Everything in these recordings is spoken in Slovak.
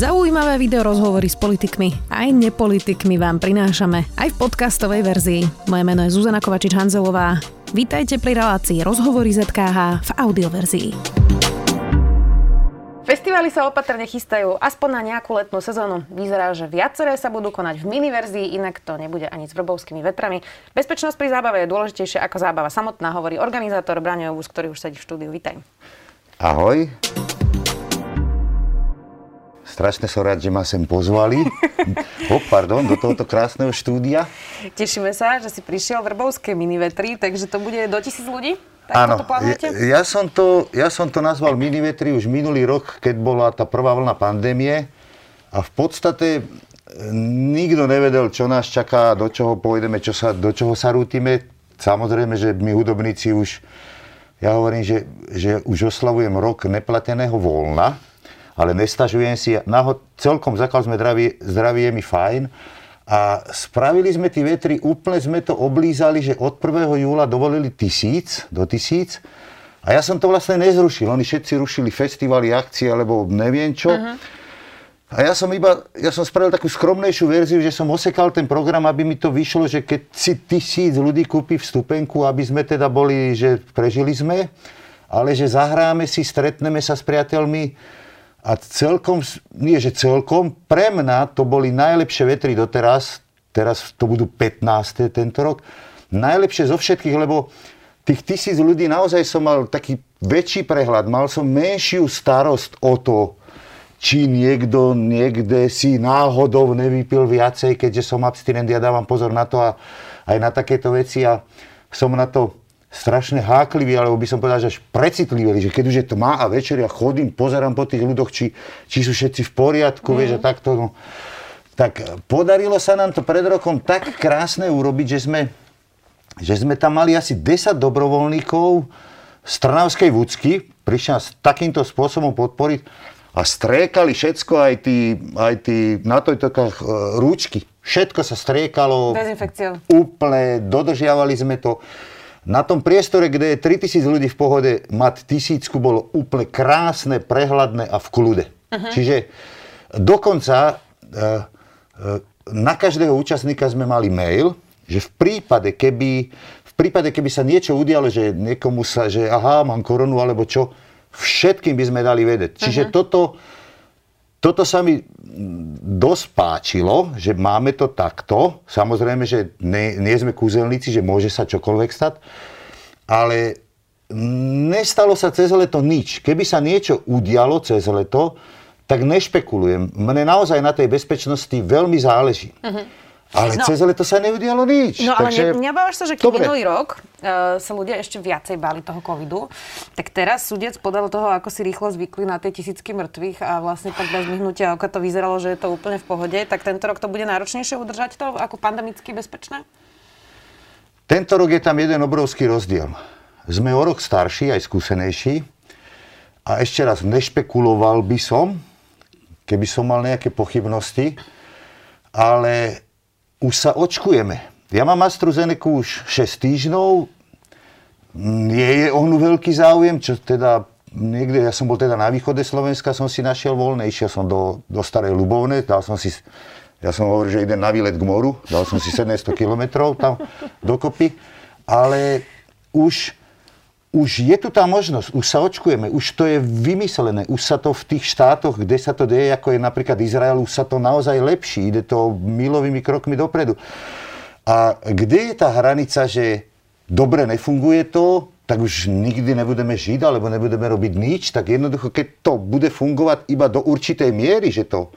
Zaujímavé video rozhovory s politikmi aj nepolitikmi vám prinášame aj v podcastovej verzii. Moje meno je Zuzana Kovačič-Hanzelová. Vítajte pri relácii Rozhovory ZKH v audioverzii. Festivály sa opatrne chystajú aspoň na nejakú letnú sezónu. Vyzerá, že viaceré sa budú konať v miniverzii, inak to nebude ani s vrbovskými vetrami. Bezpečnosť pri zábave je dôležitejšia ako zábava samotná, hovorí organizátor Braňo ktorý už sedí v štúdiu. Vítaj. Ahoj. Strašne som rád, že ma sem pozvali. oh, pardon, do tohoto krásneho štúdia. Tešíme sa, že si prišiel v Vrbovské minivetri, takže to bude do tisíc ľudí? Áno, ja, ja, som to, ja som to nazval minivetri už minulý rok, keď bola tá prvá vlna pandémie. A v podstate e, nikto nevedel, čo nás čaká, do čoho pôjdeme, čo sa, do čoho sa rútime. Samozrejme, že my hudobníci už, ja hovorím, že, že už oslavujem rok neplateného voľna, ale nestažujem si. Naho, celkom zákal sme zdravie je mi fajn. A spravili sme tie vetry, úplne sme to oblízali, že od 1. júla dovolili tisíc, do tisíc. A ja som to vlastne nezrušil. Oni všetci rušili festivaly, akcie, alebo neviem čo. Uh-huh. A ja som iba, ja som spravil takú skromnejšiu verziu, že som osekal ten program, aby mi to vyšlo, že keď si tisíc ľudí kúpi vstupenku, aby sme teda boli, že prežili sme, ale že zahráme si, stretneme sa s priateľmi, a celkom, nie že celkom, pre mňa to boli najlepšie vetry doteraz, teraz to budú 15. tento rok, najlepšie zo všetkých, lebo tých tisíc ľudí naozaj som mal taký väčší prehľad, mal som menšiu starosť o to, či niekto niekde si náhodou nevypil viacej, keďže som abstinent, ja dávam pozor na to a aj na takéto veci a som na to strašne hákliví, alebo by som povedal, že až precitliví, že keď už je tma a večer ja chodím, pozerám po tých ľudoch, či, či sú všetci v poriadku, mm. vieš, a mhm. takto. No. Tak podarilo sa nám to pred rokom tak krásne urobiť, že sme, že sme tam mali asi 10 dobrovoľníkov z Trnavskej vúcky, prišli nás takýmto spôsobom podporiť a striekali všetko, aj tí, aj tí na tojtokách e, rúčky. Všetko sa striekalo. Dezinfekciou. Úplne, dodržiavali sme to. Na tom priestore, kde je 3000 ľudí v pohode, mať tisícku bolo úplne krásne, prehľadné a v kľude. Uh-huh. Čiže dokonca e, e, na každého účastníka sme mali mail, že v prípade, keby, v prípade, keby sa niečo udialo, že niekomu sa, že aha, mám koronu alebo čo, všetkým by sme dali vedieť. Čiže uh-huh. toto, toto sa mi dosť páčilo, že máme to takto. Samozrejme, že nie, nie sme kúzelníci, že môže sa čokoľvek stať, ale nestalo sa cez leto nič. Keby sa niečo udialo cez leto, tak nešpekulujem. Mne naozaj na tej bezpečnosti veľmi záleží. Uh-huh. Ale no, cez leto sa neudialo nič. No takže... ale ne, nebávaš sa, že keď Dobre. minulý rok uh, sa ľudia ešte viacej báli toho covidu, tak teraz súdec podal toho, ako si rýchlo zvykli na tie tisícky mŕtvych a vlastne tak bez myhnutia oka to vyzeralo, že je to úplne v pohode, tak tento rok to bude náročnejšie udržať to ako pandemicky bezpečné? Tento rok je tam jeden obrovský rozdiel. Sme o rok starší, aj skúsenejší a ešte raz nešpekuloval by som, keby som mal nejaké pochybnosti, ale už sa očkujeme. Ja mám AstraZeneca už 6 týždňov, nie je o veľký záujem, čo teda niekde, ja som bol teda na východe Slovenska, som si našiel voľné, išiel som do, do Starej Ľubovne, dal som si, ja som hovoril, že idem na výlet k moru, dal som si 700 kilometrov tam dokopy, ale už už je tu tá možnosť, už sa očkujeme, už to je vymyslené, už sa to v tých štátoch, kde sa to deje, ako je napríklad Izrael, už sa to naozaj lepší, ide to milovými krokmi dopredu. A kde je tá hranica, že dobre nefunguje to, tak už nikdy nebudeme žiť, alebo nebudeme robiť nič, tak jednoducho, keď to bude fungovať iba do určitej miery, že to,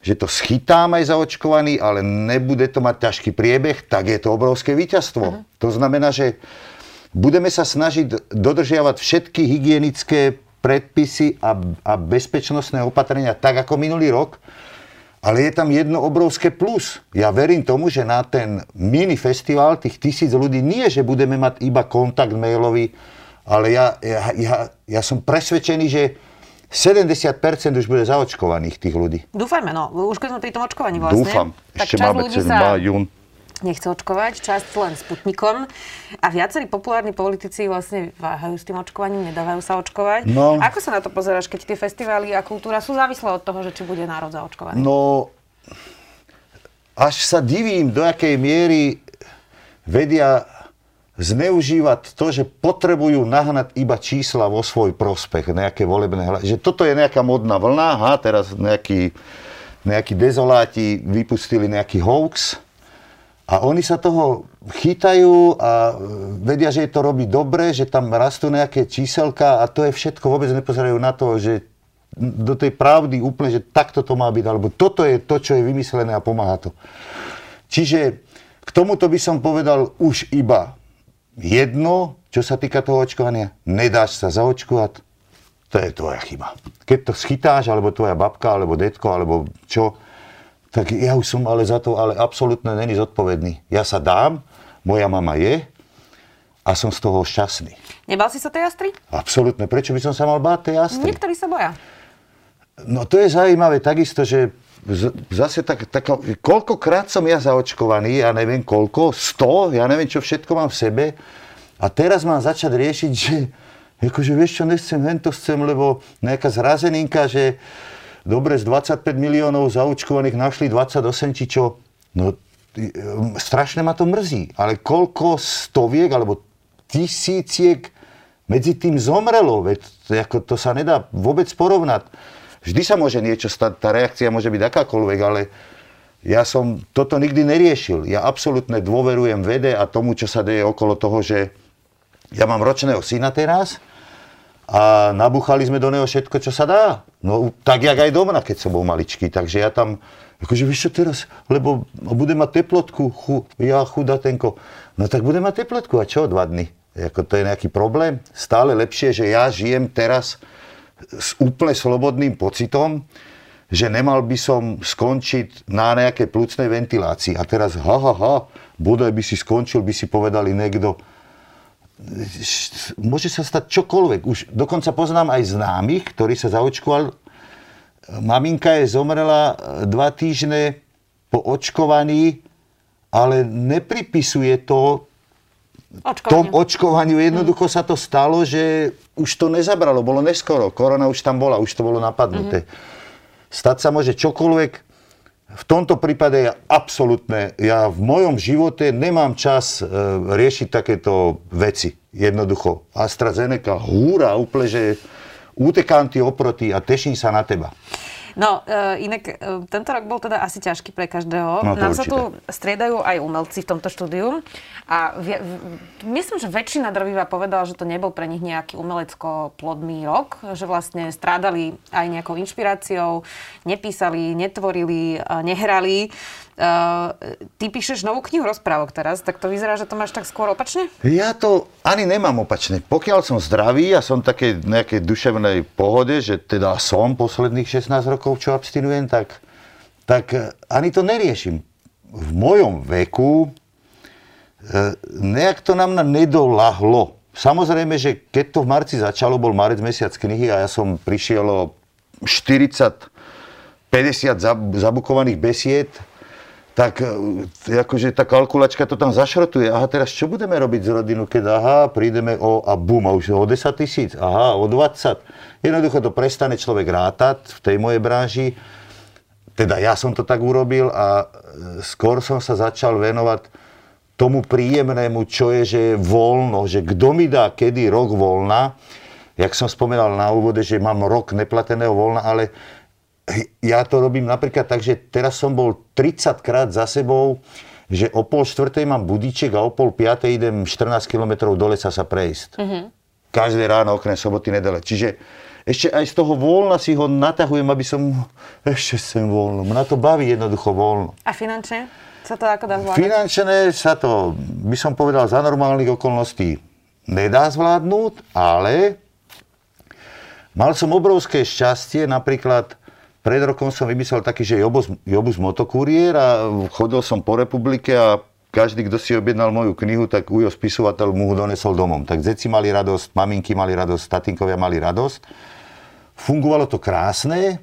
že to schytám aj zaočkovaný, ale nebude to mať ťažký priebeh, tak je to obrovské víťazstvo. Uh-huh. To znamená, že Budeme sa snažiť dodržiavať všetky hygienické predpisy a, a bezpečnostné opatrenia tak ako minulý rok, ale je tam jedno obrovské plus. Ja verím tomu, že na ten mini festival tých tisíc ľudí nie, že budeme mať iba kontakt mailový, ale ja, ja, ja, ja som presvedčený, že 70% už bude zaočkovaných tých ľudí. Dúfajme, no. Už keď sme pri tom očkovaní vlastne. Dúfam. Ešte máme ľudí sa... jún nechce očkovať, časť len Sputnikom a viacerí populárni politici vlastne váhajú s tým očkovaním, nedávajú sa očkovať. No, Ako sa na to pozeráš, keď tie festivály a kultúra sú závislé od toho, že či bude národ zaočkovaný? No, až sa divím, do akej miery vedia zneužívať to, že potrebujú nahnať iba čísla vo svoj prospech, nejaké volebné hlasy. Že toto je nejaká modná vlna, aha, teraz nejakí, nejakí dezoláti vypustili nejaký hoax, a oni sa toho chytajú a vedia, že je to robí dobre, že tam rastú nejaké číselka a to je všetko. Vôbec nepozerajú na to, že do tej pravdy úplne, že takto to má byť, alebo toto je to, čo je vymyslené a pomáha to. Čiže k tomuto by som povedal už iba jedno, čo sa týka toho očkovania. Nedáš sa zaočkovať, to je tvoja chyba. Keď to schytáš, alebo tvoja babka, alebo detko, alebo čo, tak ja už som ale za to ale absolútne není zodpovedný. Ja sa dám, moja mama je a som z toho šťastný. Nebal si sa tej jastry? Absolútne. Prečo by som sa mal báť tej jastry? Niektorí sa boja. No to je zaujímavé takisto, že zase tak, tak, koľkokrát som ja zaočkovaný, ja neviem koľko, 100, ja neviem čo všetko mám v sebe a teraz mám začať riešiť, že akože vieš čo, nechcem, hento chcem, lebo nejaká zrazeninka, že dobre, z 25 miliónov zaočkovaných našli 28 či čo. No, strašne ma to mrzí. Ale koľko stoviek alebo tisíciek medzi tým zomrelo, veď ako to sa nedá vôbec porovnať. Vždy sa môže niečo stať, tá reakcia môže byť akákoľvek, ale ja som toto nikdy neriešil. Ja absolútne dôverujem vede a tomu, čo sa deje okolo toho, že ja mám ročného syna teraz, a nabuchali sme do neho všetko, čo sa dá. No tak, jak aj doma, keď som bol maličký. Takže ja tam, akože vieš čo teraz, lebo budem mať teplotku, chu, ja chudatenko. No tak budem mať teplotku a čo dva dny? Jako to je nejaký problém? Stále lepšie, že ja žijem teraz s úplne slobodným pocitom, že nemal by som skončiť na nejakej plúcnej ventilácii. A teraz, ha, ha, ha, bodaj by si skončil, by si povedali niekto, môže sa stať čokoľvek. Už dokonca poznám aj známych, ktorí sa zaočkoval. Maminka je zomrela dva týždne po očkovaní, ale nepripisuje to tom očkovaniu. Jednoducho sa to stalo, že už to nezabralo, bolo neskoro. Korona už tam bola, už to bolo napadnuté. Mm-hmm. Stať sa môže čokoľvek, v tomto prípade ja absolútne, ja v mojom živote nemám čas e, riešiť takéto veci. Jednoducho. AstraZeneca, húra, úplne, že utekám ti oproti a teším sa na teba. No, uh, inak uh, tento rok bol teda asi ťažký pre každého. No, Nám určite. sa tu striedajú aj umelci v tomto štúdiu a v, v, myslím, že väčšina drvivá povedala, že to nebol pre nich nejaký umelecko-plodný rok, že vlastne strádali aj nejakou inšpiráciou, nepísali, netvorili, uh, nehrali. Uh, ty píšeš novú knihu rozprávok teraz, tak to vyzerá, že to máš tak skôr opačne? Ja to ani nemám opačne. Pokiaľ som zdravý a som také nejakej duševnej pohode, že teda som posledných 16 rokov, čo abstinujem, tak, tak eh, ani to neriešim. V mojom veku uh, nejak to nám nedolahlo. Samozrejme, že keď to v marci začalo, bol marec mesiac knihy a ja som prišiel o 40 50 zabukovaných besied tak akože tá kalkulačka to tam zašrotuje. Aha, teraz čo budeme robiť z rodinu, keď aha, prídeme o, a bum, a už o 10 tisíc, aha, o 20. Jednoducho to prestane človek rátať v tej mojej branži. Teda ja som to tak urobil a e, skôr som sa začal venovať tomu príjemnému, čo je, že je voľno, že kto mi dá kedy rok voľna. Jak som spomínal na úvode, že mám rok neplateného voľna, ale ja to robím napríklad tak, že teraz som bol 30 krát za sebou, že o pol štvrtej mám budíček a o pol piatej idem 14 km do lesa sa prejsť. Mm-hmm. Každé ráno, okrem soboty, nedele. Čiže ešte aj z toho voľna si ho natahujem, aby som ešte sem voľno. Mňa to baví jednoducho voľno. A finančne sa to ako dá zvládať? Finančne sa to, by som povedal, za normálnych okolností nedá zvládnuť, ale mal som obrovské šťastie, napríklad pred rokom som vymyslel taký, že Jobus, Jobus motokuriér a chodil som po republike a každý, kto si objednal moju knihu, tak ujo spisovateľ mu ho donesol domom. Tak deti mali radosť, maminky mali radosť, tatinkovia mali radosť. Fungovalo to krásne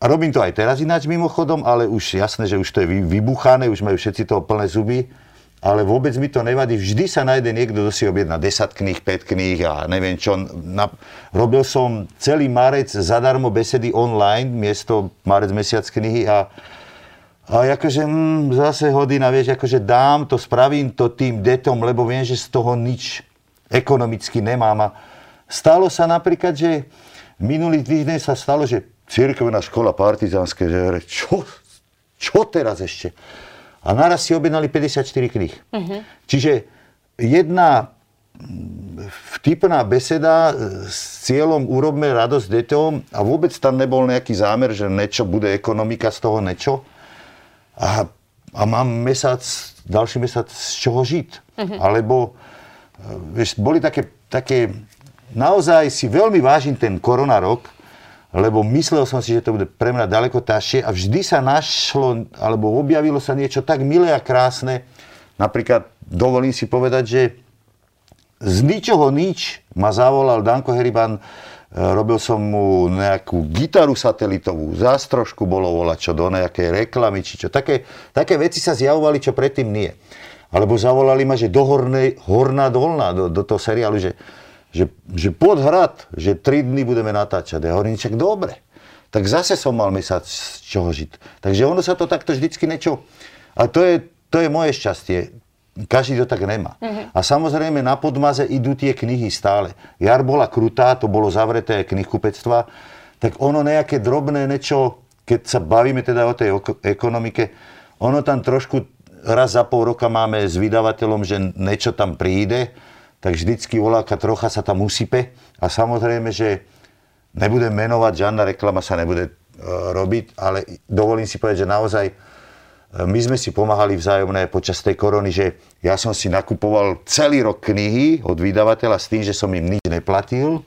a robím to aj teraz ináč mimochodom, ale už jasné, že už to je vybuchané, už majú všetci toho plné zuby, ale vôbec mi to nevadí. Vždy sa nájde niekto, kto si objedná 10 kníh, 5 kníh a neviem čo. Na, robil som celý marec zadarmo besedy online, miesto marec mesiac knihy a, a akože mm, zase hodina, vieš, akože dám to, spravím to tým detom, lebo viem, že z toho nič ekonomicky nemám. A stalo sa napríklad, že minulý týždeň sa stalo, že cirkevná škola partizánske, že čo, čo teraz ešte? A naraz si objednali 54 kníh. Uh-huh. Čiže jedna vtipná beseda s cieľom urobme radosť deťom a vôbec tam nebol nejaký zámer, že niečo bude ekonomika z toho niečo. A, a mám mesác, ďalší mesiac z čoho žiť. Uh-huh. Alebo vieš, boli také, také, naozaj si veľmi vážim ten korona rok, lebo myslel som si, že to bude pre mňa ďaleko ťažšie a vždy sa našlo, alebo objavilo sa niečo tak milé a krásne. Napríklad dovolím si povedať, že z ničoho nič ma zavolal Danko Heriban, e, robil som mu nejakú gitaru satelitovú, zástrošku bolo volať čo do nejakej reklamy, či čo. Také, také veci sa zjavovali, čo predtým nie. Alebo zavolali ma, že do hornej, horná dolná, do, do toho seriálu, že že, že pod hrad, že tri dny budeme natáčať. Ja hovorím, čak dobre. Tak zase som mal mesiac z čoho žiť. Takže ono sa to takto vždycky niečo... A to je, to je moje šťastie. Každý to tak nemá. Uh-huh. A samozrejme na podmaze idú tie knihy stále. Jar bola krutá, to bolo zavreté knihkupectva, tak ono nejaké drobné niečo, keď sa bavíme teda o tej ekonomike, ono tam trošku raz za pol roka máme s vydavateľom, že niečo tam príde, tak vždycky voláka trocha sa tam usype a samozrejme, že nebudem menovať, žiadna reklama sa nebude e, robiť, ale dovolím si povedať, že naozaj e, my sme si pomáhali vzájomné počas tej korony, že ja som si nakupoval celý rok knihy od vydavateľa s tým, že som im nič neplatil.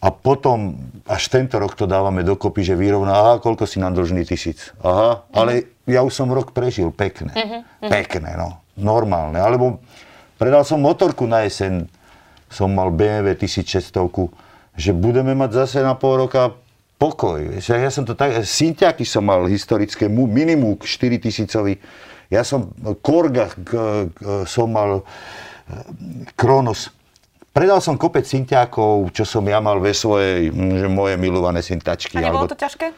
A potom až tento rok to dávame dokopy, že vyrovná, aha, koľko si nám dlžný tisíc. Aha, ale ja už som rok prežil pekné. Uh-huh. Pekné, no. Normálne. Alebo Predal som motorku na jeseň, som mal BMW 1600, že budeme mať zase na pol roka pokoj. Ja som to tak, Sintiaky som mal historické, minimum 4000 ja som Korga som mal Kronos. Predal som kopec Sintiakov, čo som ja mal ve svojej, že moje milované Sintačky. A nebolo to ťažké?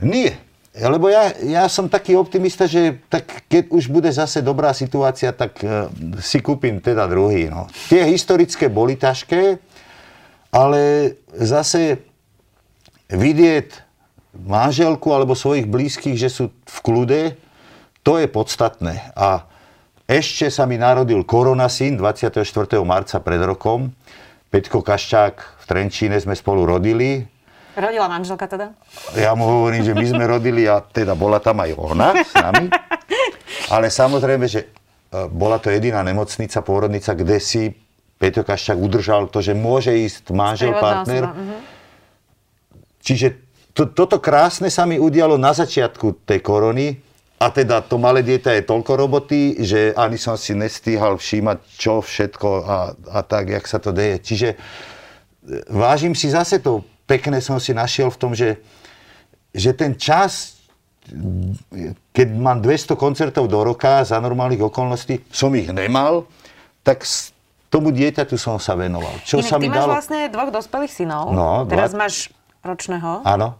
Nie. Lebo ja, ja som taký optimista, že tak keď už bude zase dobrá situácia, tak uh, si kúpim teda druhý. No. Tie historické boli ťažké, ale zase vidieť manželku alebo svojich blízkych, že sú v kľude, to je podstatné. A ešte sa mi narodil koronasyn 24. marca pred rokom. Peťko Kaščák v Trenčíne sme spolu rodili Rodila manželka teda? Ja mu hovorím, že my sme rodili a teda bola tam aj ona s nami. Ale samozrejme, že e, bola to jediná nemocnica, pôrodnica, kde si Peťo Kaščák udržal to, že môže ísť manžel, partner. Uh-huh. Čiže to, toto krásne sa mi udialo na začiatku tej korony. A teda to malé dieťa je toľko roboty, že ani som si nestíhal všímať, čo všetko a, a tak, jak sa to deje. Čiže e, vážim si zase to pekné som si našiel v tom, že, že ten čas, keď mám 200 koncertov do roka za normálnych okolností, som ich nemal, tak tomu dieťaťu som sa venoval. Čo Inak, sa mi ty máš dalo... vlastne dvoch dospelých synov. No, teraz dva... máš ročného. Áno.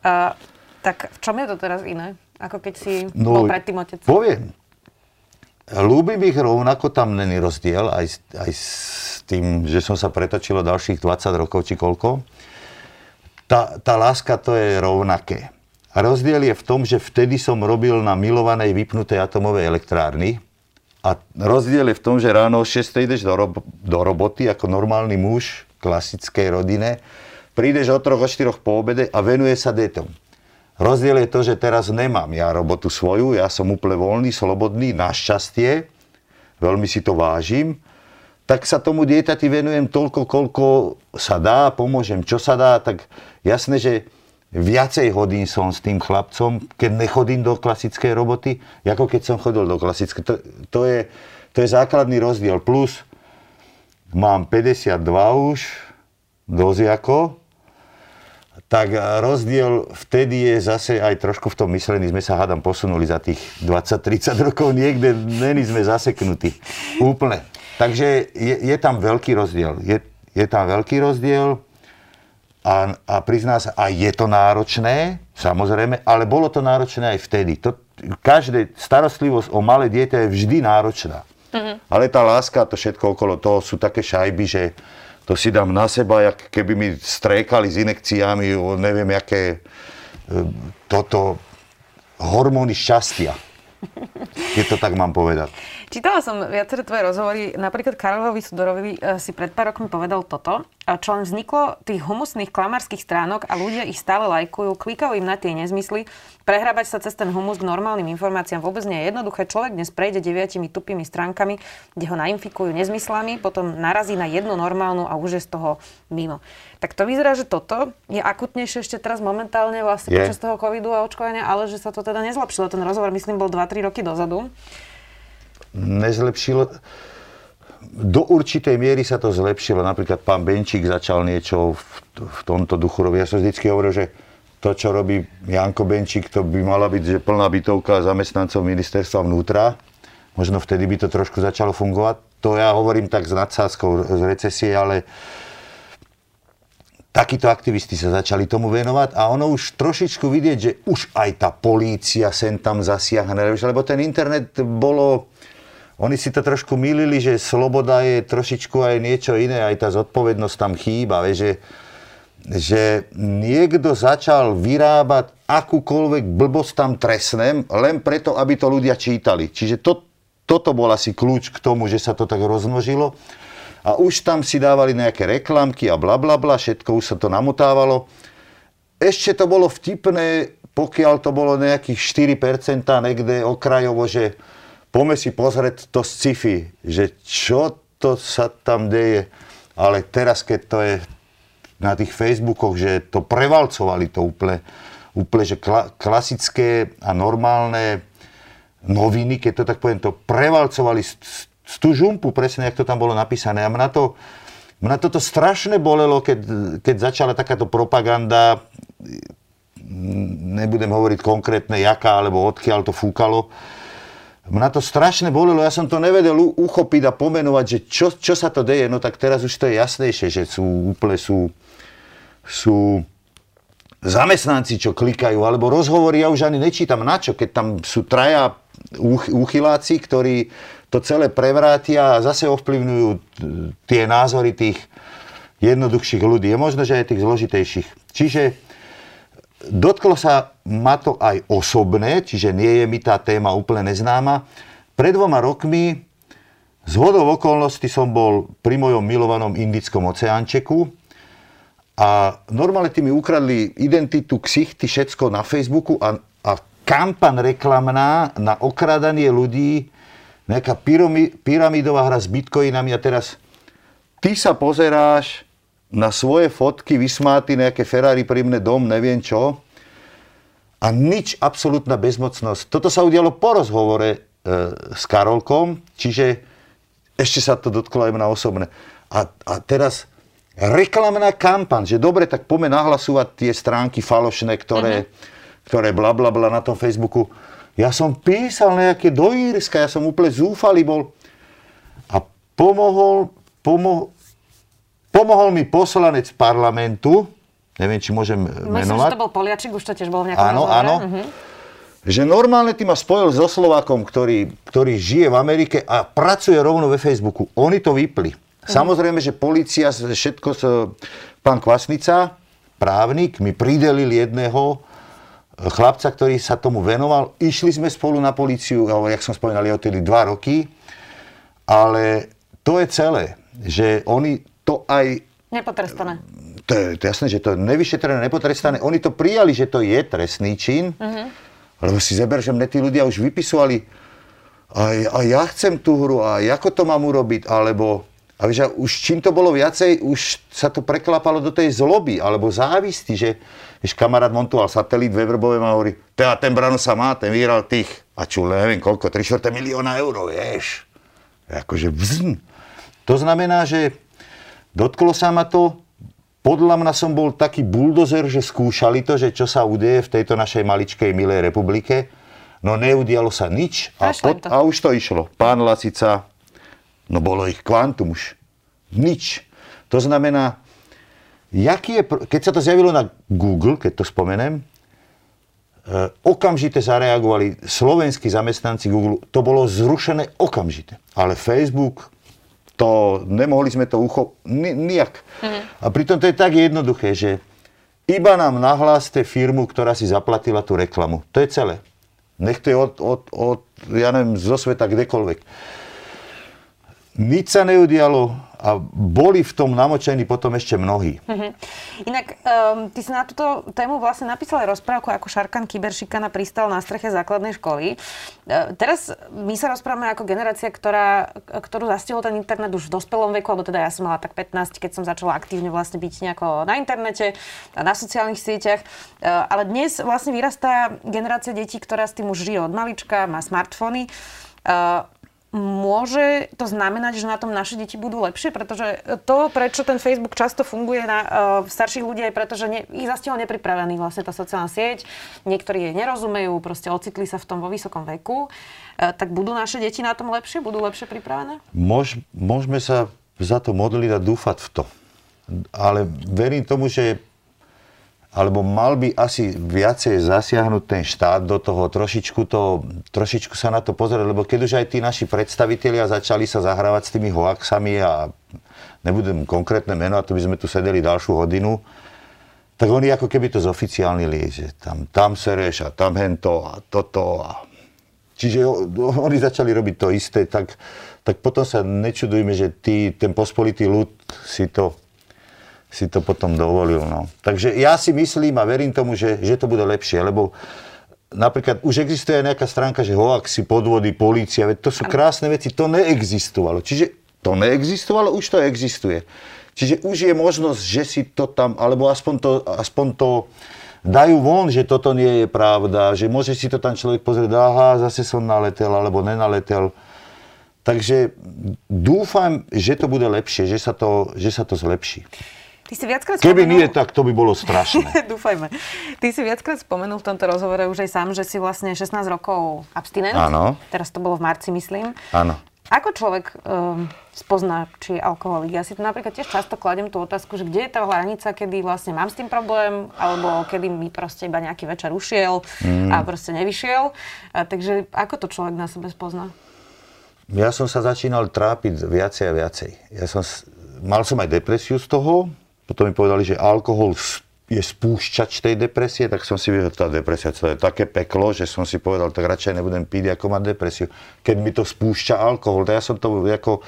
Uh, tak v čom je to teraz iné? Ako keď si no, bol predtým otec? Poviem. Ľúbim ich rovnako, tam není rozdiel, aj, aj s tým, že som sa pretočil ďalších 20 rokov, či koľko tá, tá láska to je rovnaké. Rozdiel je v tom, že vtedy som robil na milovanej vypnutej atomovej elektrárny a rozdiel je v tom, že ráno o 6 ideš do, ro- do roboty ako normálny muž klasickej rodine, prídeš o troch, o štyroch po obede a venuje sa deťom. Rozdiel je to, že teraz nemám ja robotu svoju, ja som úplne voľný, slobodný, našťastie, veľmi si to vážim tak sa tomu dieťati venujem toľko, koľko sa dá, pomôžem, čo sa dá, tak jasné, že viacej hodín som s tým chlapcom, keď nechodím do klasickej roboty, ako keď som chodil do klasickej. To, to, je, to je základný rozdiel. Plus mám 52 už, dosť ako. Tak rozdiel vtedy je zase aj trošku v tom myslení, sme sa hádam posunuli za tých 20-30 rokov, niekde není sme zaseknutí. Úplne. Takže je, je tam veľký rozdiel. Je, je tam veľký rozdiel a, a prizná sa, a je to náročné, samozrejme, ale bolo to náročné aj vtedy. To, každé starostlivosť o malé dieťa je vždy náročná. Mm-hmm. Ale tá láska to všetko okolo toho sú také šajby, že to si dám na seba, jak keby mi strékali s inekciami, neviem, aké e, toto hormóny šťastia. Keď to tak mám povedať. Čítala som viaceré tvoje rozhovory. Napríklad Karolovi Sudorovi e, si pred pár rokmi povedal toto. Čo len vzniklo tých humusných klamárskych stránok a ľudia ich stále lajkujú, klikajú im na tie nezmysly. Prehrábať sa cez ten humus k normálnym informáciám vôbec nie je jednoduché. Človek dnes prejde deviatimi tupými stránkami, kde ho nainfikujú nezmyslami, potom narazí na jednu normálnu a už je z toho mimo. Tak to vyzerá, že toto je akutnejšie ešte teraz momentálne vlastne je. počas toho covidu a očkovania, ale že sa to teda nezlepšilo. Ten rozhovor, myslím, bol 2-3 roky dozadu nezlepšilo. Do určitej miery sa to zlepšilo. Napríklad pán Benčík začal niečo v, v tomto duchu robiť. Ja som vždycky hovoril, že to, čo robí Janko Benčík, to by mala byť že plná bytovka zamestnancov ministerstva vnútra. Možno vtedy by to trošku začalo fungovať. To ja hovorím tak s nadsázkou z recesie, ale takíto aktivisti sa začali tomu venovať a ono už trošičku vidieť, že už aj tá polícia sem tam zasiahne, lebo ten internet bolo oni si to trošku mýlili, že sloboda je trošičku aj niečo iné, aj tá zodpovednosť tam chýba, že, že niekto začal vyrábať akúkoľvek blbosť tam trestnem, len preto, aby to ľudia čítali. Čiže to, toto bol asi kľúč k tomu, že sa to tak rozmnožilo. A už tam si dávali nejaké reklamky a bla bla bla, všetko už sa to namotávalo. Ešte to bolo vtipné, pokiaľ to bolo nejakých 4% niekde okrajovo, že poďme si pozrieť to sci-fi, že čo to sa tam deje. Ale teraz, keď to je na tých Facebookoch, že to prevalcovali to úplne, úplne že kla, klasické a normálne noviny, keď to tak poviem, to prevalcovali z, z tú žumpu, presne, jak to tam bolo napísané. A mňa to, mňa toto strašne bolelo, keď, keď začala takáto propaganda, nebudem hovoriť konkrétne, jaká, alebo odkiaľ to fúkalo, Mňa to strašne bolelo, ja som to nevedel uchopiť a pomenovať, že čo, čo sa to deje. No tak teraz už to je jasnejšie, že sú úplne sú, sú zamestnanci, čo klikajú, alebo rozhovory, ja už ani nečítam na čo, keď tam sú traja úchyláci, ktorí to celé prevrátia a zase ovplyvňujú tie názory tých jednoduchších ľudí. Je možno, že aj tých zložitejších. Čiže Dotklo sa ma to aj osobné, čiže nie je mi tá téma úplne neznáma. Pred dvoma rokmi z hodou okolností som bol pri mojom milovanom Indickom oceánčeku a normálne tí mi ukradli identitu, ksichty, všetko na Facebooku a, a kampan reklamná na okradanie ľudí, nejaká pyramidová hra s bitcoinami a teraz ty sa pozeráš na svoje fotky vysmáty nejaké Ferrari pri mne dom, neviem čo. A nič, absolútna bezmocnosť. Toto sa udialo po rozhovore e, s Karolkom, čiže ešte sa to dotklo aj na osobné. A, a teraz reklamná kampaň, že dobre, tak poďme nahlasovať tie stránky falošné, ktoré, uh-huh. ktoré bla bla bla na tom Facebooku. Ja som písal nejaké do Írska, ja som úplne zúfalý bol. A pomohol, pomohol, Pomohol mi poslanec parlamentu, neviem, či môžem menovať. Myslím, že to bol Poliačik, už to tiež bol v nejakom Áno, áno. Uh-huh. Že normálne ty ma spojil so Slovákom, ktorý, ktorý žije v Amerike a pracuje rovno ve Facebooku. Oni to vypli. Uh-huh. Samozrejme, že policia, všetko, pán Kvasnica, právnik, mi pridelil jedného chlapca, ktorý sa tomu venoval. Išli sme spolu na policiu, jak som spomínal, je odtedy dva roky, ale to je celé, že oni to aj... Nepotrestané. To je, to je jasné, že to je nevyšetrené, nepotrestané. Oni to prijali, že to je trestný čin, uh-huh. lebo si zeber, že mne tí ľudia už vypisovali a, a ja chcem tú hru a ako to mám urobiť, alebo a vieš, už čím to bolo viacej, už sa to preklapalo do tej zloby alebo závisti, že vieš, kamarát montoval satelit ve Vrbove a hovorí, teda ten Brano sa má, ten vyhral tých, a čul, neviem koľko, 3 milióna eur, vieš. Akože vzn. To znamená, že Dotklo sa ma to, podľa mňa som bol taký buldozer, že skúšali to, že čo sa udeje v tejto našej maličkej milej republike. No neudialo sa nič a, pod, a už to išlo. Pán Lasica, no bolo ich kvantum už. Nič. To znamená, jaký je, keď sa to zjavilo na Google, keď to spomenem, e, okamžite zareagovali slovenskí zamestnanci Google. To bolo zrušené okamžite. Ale Facebook, to nemohli sme to ucho... nijak. Mm. A pritom to je tak jednoduché, že iba nám nahláste firmu, ktorá si zaplatila tú reklamu. To je celé. Nech to je od, od, od ja neviem, zo sveta kdekoľvek. Nič sa neudialo, a boli v tom namočení potom ešte mnohí. Uh-huh. Inak, um, ty si na túto tému vlastne napísal aj rozprávku, ako Šarkan Kyberšikana pristal na streche základnej školy. Uh, teraz my sa rozprávame ako generácia, ktorá, ktorú zastihol ten internet už v dospelom veku, alebo teda ja som mala tak 15, keď som začala aktívne vlastne byť nejako na internete, na sociálnych sieťach. Uh, ale dnes vlastne vyrastá generácia detí, ktorá s tým už žije od malička, má smartfóny. Uh, Môže to znamenať, že na tom naše deti budú lepšie? Pretože to, prečo ten Facebook často funguje na uh, starších ľudí, je preto, že ne, ich zastihol nepripravený vlastne tá sociálna sieť. Niektorí jej nerozumejú, proste ocitli sa v tom vo vysokom veku. Uh, tak budú naše deti na tom lepšie? Budú lepšie pripravené? Môž, môžeme sa za to modliť a dúfať v to. Ale verím tomu, že alebo mal by asi viacej zasiahnuť ten štát do toho, trošičku, to, trošičku sa na to pozrieť, lebo keď už aj tí naši predstavitelia začali sa zahrávať s tými hoaxami a nebudem konkrétne meno, a to by sme tu sedeli ďalšiu hodinu, tak oni ako keby to zoficiálnili, že tam, tam sereš a tam hento a toto. A... Čiže oni začali robiť to isté, tak, tak potom sa nečudujme, že tí, ten pospolitý ľud si to si to potom dovolil. No. Takže ja si myslím a verím tomu, že, že to bude lepšie, lebo napríklad už existuje nejaká stránka, že hoaxi, podvody, polícia, veď to sú krásne veci, to neexistovalo. Čiže to neexistovalo, už to existuje. Čiže už je možnosť, že si to tam, alebo aspoň to, aspoň to dajú von, že toto nie je pravda, že môže si to tam človek pozrieť, aha, zase som naletel, alebo nenaletel. Takže dúfam, že to bude lepšie, že sa to, že sa to zlepší. Ty si viackrát Keby spomenul... nie, tak to by bolo strašné. Dúfajme. Ty si viackrát spomenul v tomto rozhovore už aj sám, že si vlastne 16 rokov abstinent. Áno. Teraz to bolo v marci, myslím. Áno. Ako človek um, spozná, či je alkoholik? Ja si to napríklad tiež často kladem tú otázku, že kde je tá hranica, kedy vlastne mám s tým problém, alebo kedy mi proste iba nejaký večer ušiel mm. a proste nevyšiel. A, takže ako to človek na sebe spozná? Ja som sa začínal trápiť viacej a viacej. Ja som, mal som aj depresiu z toho, potom mi povedali, že alkohol je spúšťač tej depresie, tak som si vyvedel, tá depresia to je také peklo, že som si povedal, tak radšej nebudem piť, ako mať depresiu. Keď mi to spúšťa alkohol, tak ja som to, ako,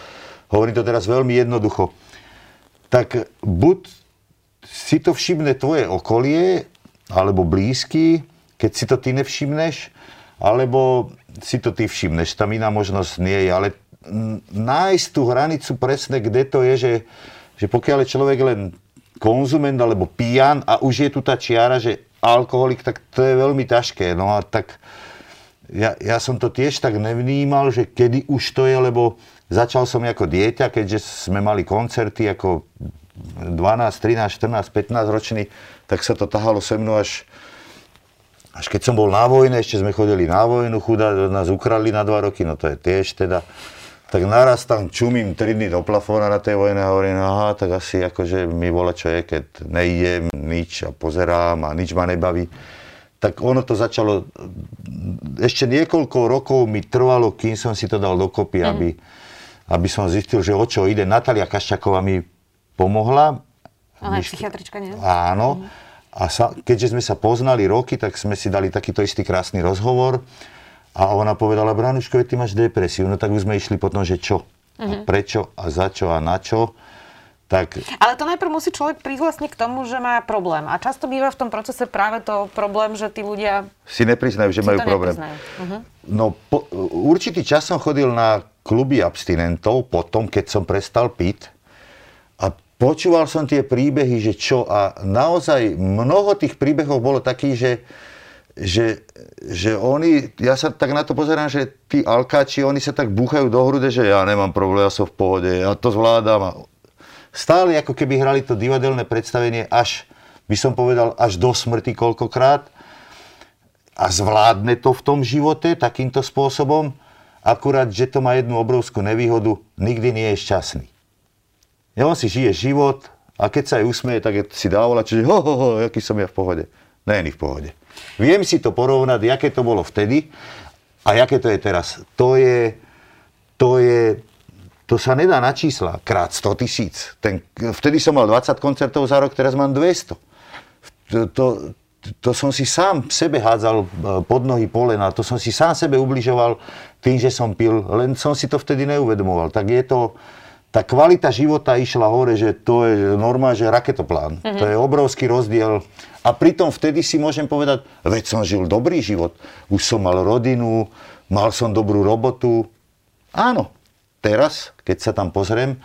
hovorím to teraz veľmi jednoducho, tak buď si to všimne tvoje okolie, alebo blízky, keď si to ty nevšimneš, alebo si to ty všimneš. Tam iná možnosť nie je, ale nájsť tú hranicu presne, kde to je, že, že pokiaľ je človek len konzument alebo pijan a už je tu tá čiara, že alkoholik, tak to je veľmi ťažké. No a tak ja, ja som to tiež tak nevnímal, že kedy už to je, lebo začal som ako dieťa, keďže sme mali koncerty ako 12, 13, 14, 15 ročný, tak sa to tahalo se mnou až, až keď som bol na vojne, ešte sme chodili na vojnu, chudá, nás ukrali na dva roky, no to je tiež teda tak naraz tam čumím 3 dny do plafóna na tej vojne a hovorím, aha, tak asi akože mi vola čo je, keď nejdem nič a pozerám a nič ma nebaví. Tak ono to začalo, ešte niekoľko rokov mi trvalo, kým som si to dal dokopy, mm. aby, aby som zistil, že o čo ide. Natalia Kaščaková mi pomohla. Ona je psychiatrička, nie? Áno. Mm. A sa, keďže sme sa poznali roky, tak sme si dali takýto istý krásny rozhovor. A ona povedala, Branuško, ty máš depresiu. No tak už sme išli potom, že čo? Uh-huh. A mhm. prečo a za čo a na čo? Tak... Ale to najprv musí človek prísť vlastne k tomu, že má problém. A často býva v tom procese práve to problém, že tí ľudia... Si nepriznajú, že majú problém. Uh-huh. No, po, určitý čas som chodil na kluby abstinentov potom, keď som prestal piť. A počúval som tie príbehy, že čo. A naozaj mnoho tých príbehov bolo takých, že že, že oni, ja sa tak na to pozerám, že tí alkáči, oni sa tak búchajú do hrude, že ja nemám problém, ja som v pohode, ja to zvládam. Stále ako keby hrali to divadelné predstavenie až, by som povedal, až do smrti koľkokrát a zvládne to v tom živote takýmto spôsobom, akurát, že to má jednu obrovskú nevýhodu, nikdy nie je šťastný. Ja on si žije život a keď sa aj usmeje, tak si dávala, čiže ho, ho, ho, aký som ja v pohode. Není v pohode. Viem si to porovnať, aké to bolo vtedy a aké to je teraz. To je, to je, to sa nedá na čísla, krát 100 tisíc. Ten, vtedy som mal 20 koncertov za rok, teraz mám 200. To, to, to som si sám sebe hádzal e, pod nohy polena, to som si sám sebe ubližoval tým, že som pil, len som si to vtedy neuvedomoval. Tak je to, tá kvalita života išla hore, že to je normálne, že raketoplán. Mm-hmm. To je obrovský rozdiel. A pritom vtedy si môžem povedať, veď som žil dobrý život. Už som mal rodinu, mal som dobrú robotu. Áno, teraz, keď sa tam pozriem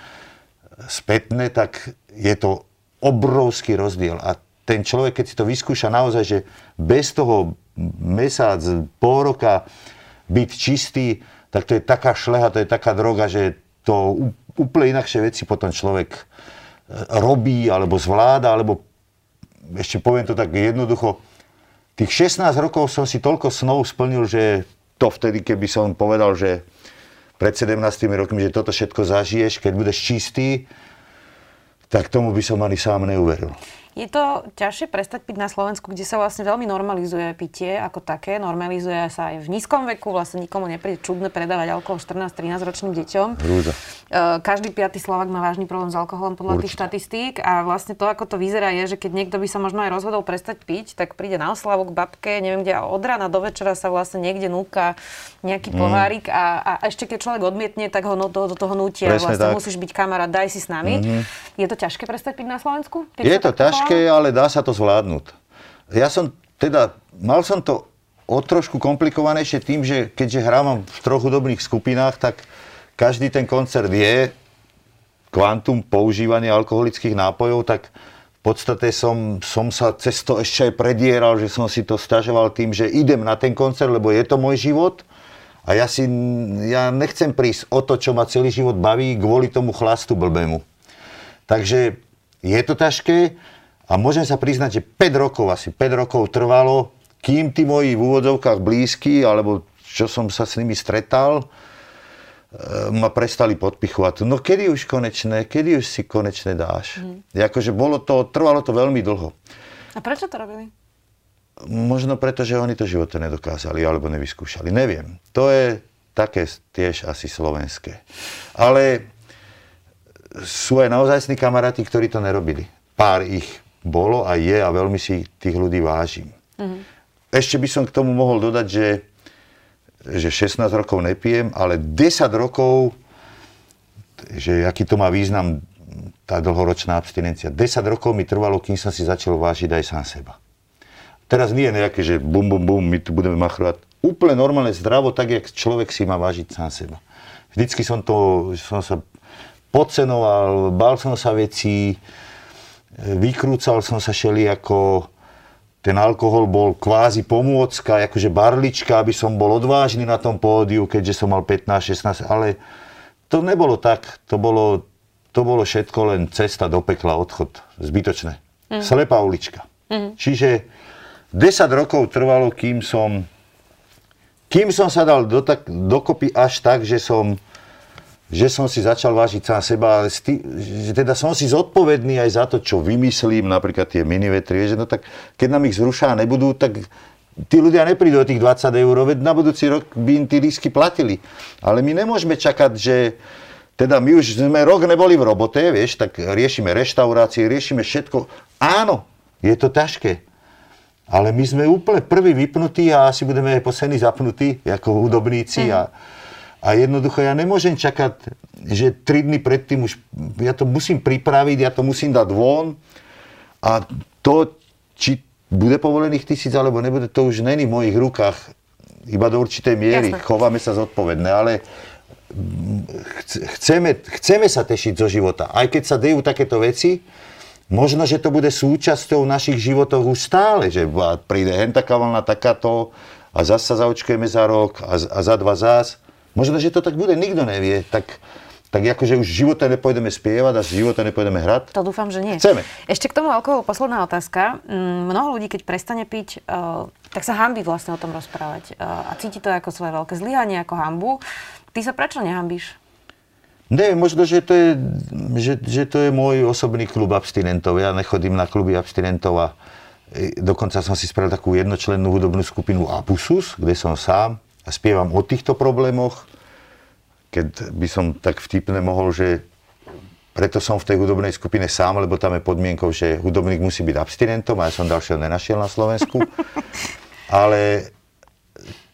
spätne, tak je to obrovský rozdiel. A ten človek, keď si to vyskúša naozaj, že bez toho mesiac, pol roka byť čistý, tak to je taká šleha, to je taká droga, že to úplne inakšie veci potom človek e, robí, alebo zvláda, alebo ešte poviem to tak jednoducho, tých 16 rokov som si toľko snov splnil, že to vtedy, keby som povedal, že pred 17 rokmi, že toto všetko zažiješ, keď budeš čistý, tak tomu by som ani sám neuveril. Je to ťažšie prestať piť na Slovensku, kde sa vlastne veľmi normalizuje pitie ako také. Normalizuje sa aj v nízkom veku. Vlastne nikomu nepríde čudné predávať alkohol 14-13 ročným deťom. Hrúza. E, každý piatý Slovak má vážny problém s alkoholom podľa Určite. tých štatistík. A vlastne to, ako to vyzerá, je, že keď niekto by sa možno aj rozhodol prestať piť, tak príde na oslavu k babke, neviem kde, a od rána do večera sa vlastne niekde núka nejaký mm. pohárik a, a, ešte keď človek odmietne, tak ho no, do, do toho nútia. Presne vlastne tak. musíš byť kamarát, daj si s nami. Mm-hmm. Je to ťažké prestať piť na Slovensku? je to ťažké ťažké, ale dá sa to zvládnuť. Ja som teda, mal som to o trošku komplikovanejšie tým, že keďže hrávam v trochu dobrých skupinách, tak každý ten koncert je kvantum používania alkoholických nápojov, tak v podstate som, som sa cez to ešte aj predieral, že som si to stažoval tým, že idem na ten koncert, lebo je to môj život a ja, si, ja nechcem prísť o to, čo ma celý život baví kvôli tomu chlastu blbému. Takže je to ťažké, a môžem sa priznať, že 5 rokov, asi 5 rokov trvalo, kým tí moji v úvodzovkách blízky, alebo čo som sa s nimi stretal, e, ma prestali podpichovať. No kedy už konečné, kedy už si konečne dáš? Mm. Akože bolo to, trvalo to veľmi dlho. A prečo to robili? Možno preto, že oni to živote nedokázali alebo nevyskúšali. Neviem. To je také tiež asi slovenské. Ale sú aj naozajstní kamaráti, ktorí to nerobili. Pár ich bolo a je a veľmi si tých ľudí vážim. Mm-hmm. Ešte by som k tomu mohol dodať, že, že 16 rokov nepijem, ale 10 rokov, že aký to má význam tá dlhoročná abstinencia. 10 rokov mi trvalo, kým som si začal vážiť aj sám seba. Teraz nie je nejaké, že bum, bum, bum, my tu budeme machrovať. Úplne normálne, zdravo, tak, jak človek si má vážiť sám seba. Vždycky som to, som sa podcenoval, bál som sa vecí, vykrúcal som sa šeli ako ten alkohol bol kvázi pomôcka, akože barlička, aby som bol odvážny na tom pódiu, keďže som mal 15-16, ale to nebolo tak. To bolo, to bolo všetko len cesta do pekla, odchod. Zbytočné. Mm. Slepá ulička. Mm. Čiže 10 rokov trvalo, kým som, kým som sa dal do tak, dokopy až tak, že som že som si začal vážiť sám seba, ale stý, že teda som si zodpovedný aj za to, čo vymyslím, napríklad tie minivetry, že no tak keď nám ich zrušá nebudú, tak tí ľudia neprídu o tých 20 eur, veď na budúci rok by im tí lísky platili. Ale my nemôžeme čakať, že teda my už sme rok neboli v robote, vieš, tak riešime reštaurácie, riešime všetko. Áno, je to ťažké. Ale my sme úplne prvý vypnutí a asi budeme aj poslední zapnutí, ako hudobníci. Mm. A, a jednoducho ja nemôžem čakať, že 3 dny predtým už, ja to musím pripraviť, ja to musím dať von a to, či bude povolených tisíc alebo nebude, to už není v mojich rukách, iba do určitej miery, Jasne. chováme sa zodpovedne, ale chceme, chceme sa tešiť zo života. Aj keď sa dejú takéto veci, možno, že to bude súčasťou našich životov už stále, že príde hen taká vlna, takáto a zase sa zaočkujeme za rok a, a za dva zás. Možno, že to tak bude, nikto nevie. Tak Tak akože už v živote nepôjdeme spievať a v živote nepôjdeme hrať? To dúfam, že nie. Chceme. Ešte k tomu alkoholu posledná otázka. Mm, mnoho ľudí, keď prestane piť, uh, tak sa hambí vlastne o tom rozprávať. Uh, a cíti to ako svoje veľké zlyhanie, ako hambu. Ty sa prečo nehambíš? Neviem, možno, že to, je, že, že to je môj osobný klub abstinentov. Ja nechodím na kluby abstinentov a e, dokonca som si spravil takú jednočlennú hudobnú skupinu Apusus, kde som sám a spievam o týchto problémoch. Keď by som tak vtipne mohol, že preto som v tej hudobnej skupine sám, lebo tam je podmienkou, že hudobník musí byť abstinentom a ja som ďalšieho nenašiel na Slovensku. Ale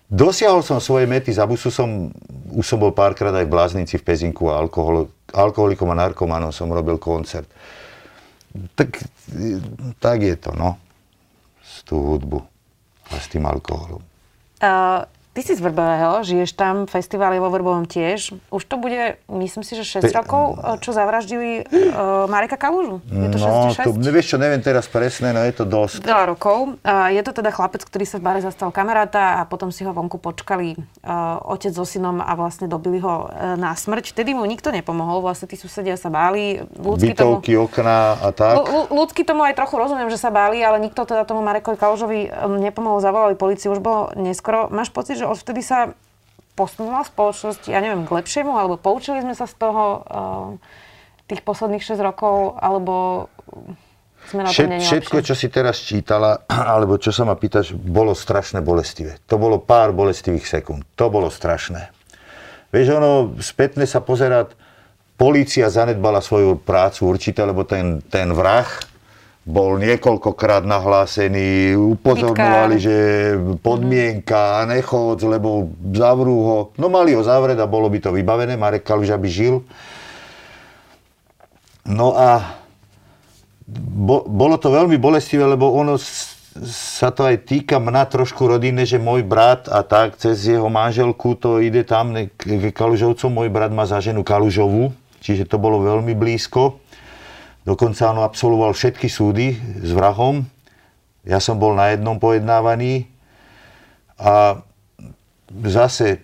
Dosiahol som svoje mety, za busu som, už som bol párkrát aj v Bláznici v Pezinku a alkohol, alkoholikom a narkomanom som robil koncert. Tak, tak je to, no. S tú hudbu a s tým alkoholom. Uh, Ty si z Vrbového, žiješ tam, festival je vo Vrbovom tiež. Už to bude, myslím si, že 6 Pe... rokov, eh, čo zavraždili uh, Mareka Kalužu. Je to no, 6, 6? To, nevieš čo, neviem teraz presne, no je to dosť. Veľa rokov. Uh, je to teda chlapec, ktorý sa v bare zastal kamaráta a potom si ho vonku počkali uh, otec so synom a vlastne dobili ho uh, na smrť. Vtedy mu nikto nepomohol, vlastne tí susedia sa báli. Ľudsky Bytovky, tomu, okná a tak. L- ľudsky tomu aj trochu rozumiem, že sa báli, ale nikto teda tomu Marekovi Kalužovi um, nepomohol, zavolali policiu, už bolo neskoro. Máš pocit, že odvtedy sa posunula spoločnosť, ja neviem, k lepšiemu, alebo poučili sme sa z toho uh, tých posledných 6 rokov, alebo sme na Všet, Všetko, čo si teraz čítala, alebo čo sa ma pýtaš, bolo strašne bolestivé. To bolo pár bolestivých sekúnd. To bolo strašné. Vieš, ono spätne sa pozerať, polícia zanedbala svoju prácu určite, lebo ten, ten vrah, bol niekoľkokrát nahlásený, upozorňovali, že podmienka, nechod, lebo zavrú ho. No mali ho zavrieť a bolo by to vybavené, Marek Kaluža by žil. No a bo, bolo to veľmi bolestivé, lebo ono sa to aj týka mňa trošku rodiny, že môj brat a tak cez jeho manželku to ide tam k Kalužovcom. Môj brat má za ženu Kalužovu, čiže to bolo veľmi blízko. Dokonca on absolvoval všetky súdy s vrahom. Ja som bol na jednom pojednávaní a zase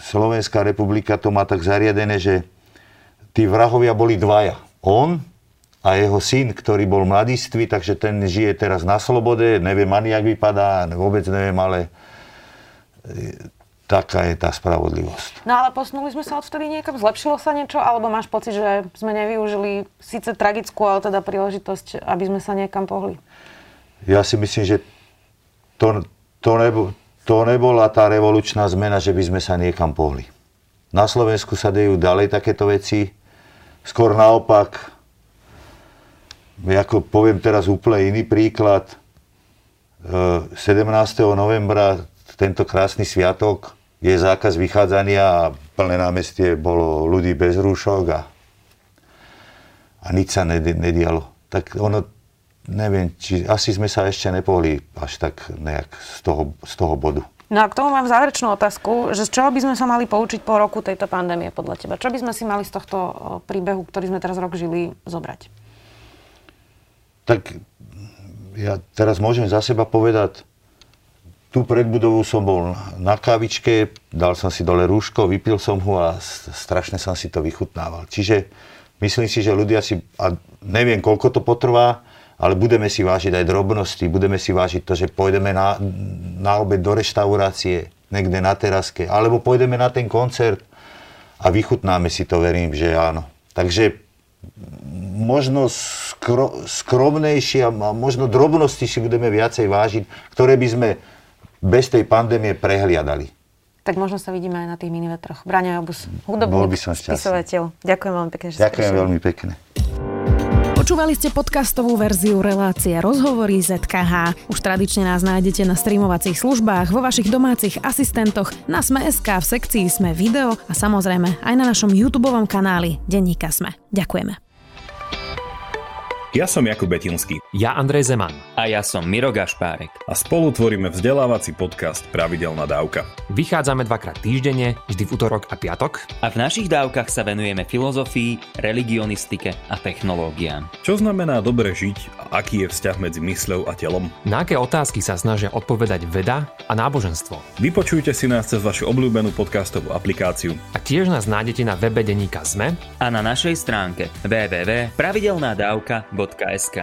Slovenská republika to má tak zariadené, že tí vrahovia boli dvaja. On a jeho syn, ktorý bol mladiství, takže ten žije teraz na slobode, neviem ani, jak vypadá, vôbec neviem, ale taká je tá spravodlivosť. No ale posunuli sme sa odvtedy niekam? Zlepšilo sa niečo? Alebo máš pocit, že sme nevyužili síce tragickú, ale teda príležitosť, aby sme sa niekam pohli? Ja si myslím, že to, to, nebo, to nebola tá revolučná zmena, že by sme sa niekam pohli. Na Slovensku sa dejú ďalej takéto veci. Skôr naopak, ako poviem teraz úplne iný príklad, 17. E, novembra, tento krásny sviatok, je zákaz vychádzania a plné námestie bolo ľudí bez rúšok a, a nič sa nedialo. Tak ono, neviem, či asi sme sa ešte nepohli až tak nejak z toho, z toho bodu. No a k tomu mám záverečnú otázku, že z čoho by sme sa mali poučiť po roku tejto pandémie podľa teba? Čo by sme si mali z tohto príbehu, ktorý sme teraz rok žili, zobrať? Tak ja teraz môžem za seba povedať, tu pred budovou som bol na kávičke, dal som si dole rúško, vypil som ho a strašne som si to vychutnával. Čiže myslím si, že ľudia si, a neviem koľko to potrvá, ale budeme si vážiť aj drobnosti, budeme si vážiť to, že pôjdeme na, na obed do reštaurácie, niekde na teraske, alebo pôjdeme na ten koncert a vychutnáme si to, verím, že áno. Takže možno skro, skromnejšie a možno drobnosti si budeme viacej vážiť, ktoré by sme bez tej pandémie prehliadali. Tak možno sa vidíme aj na tých minivetroch. Braňo Jobus, hudobník, spisovateľ. Ďakujem veľmi pekne, že Ďakujem veľmi pekne. Počúvali ste podcastovú verziu relácie Rozhovory ZKH. Už tradične nás nájdete na streamovacích službách, vo vašich domácich asistentoch, na Sme.sk, v sekcii Sme video a samozrejme aj na našom YouTube kanáli Denníka Sme. Ďakujeme. Ja som Jakub Betinský. Ja Andrej Zeman. A ja som Miro Gašpárek. A spolu tvoríme vzdelávací podcast Pravidelná dávka. Vychádzame dvakrát týždenne, vždy v útorok a piatok. A v našich dávkach sa venujeme filozofii, religionistike a technológiám. Čo znamená dobre žiť aký je vzťah medzi mysľou a telom? Na aké otázky sa snažia odpovedať veda a náboženstvo? Vypočujte si nás cez vašu obľúbenú podcastovú aplikáciu. A tiež nás nájdete na webe Deníka Zme a na našej stránke www.pravidelnadavka.sk.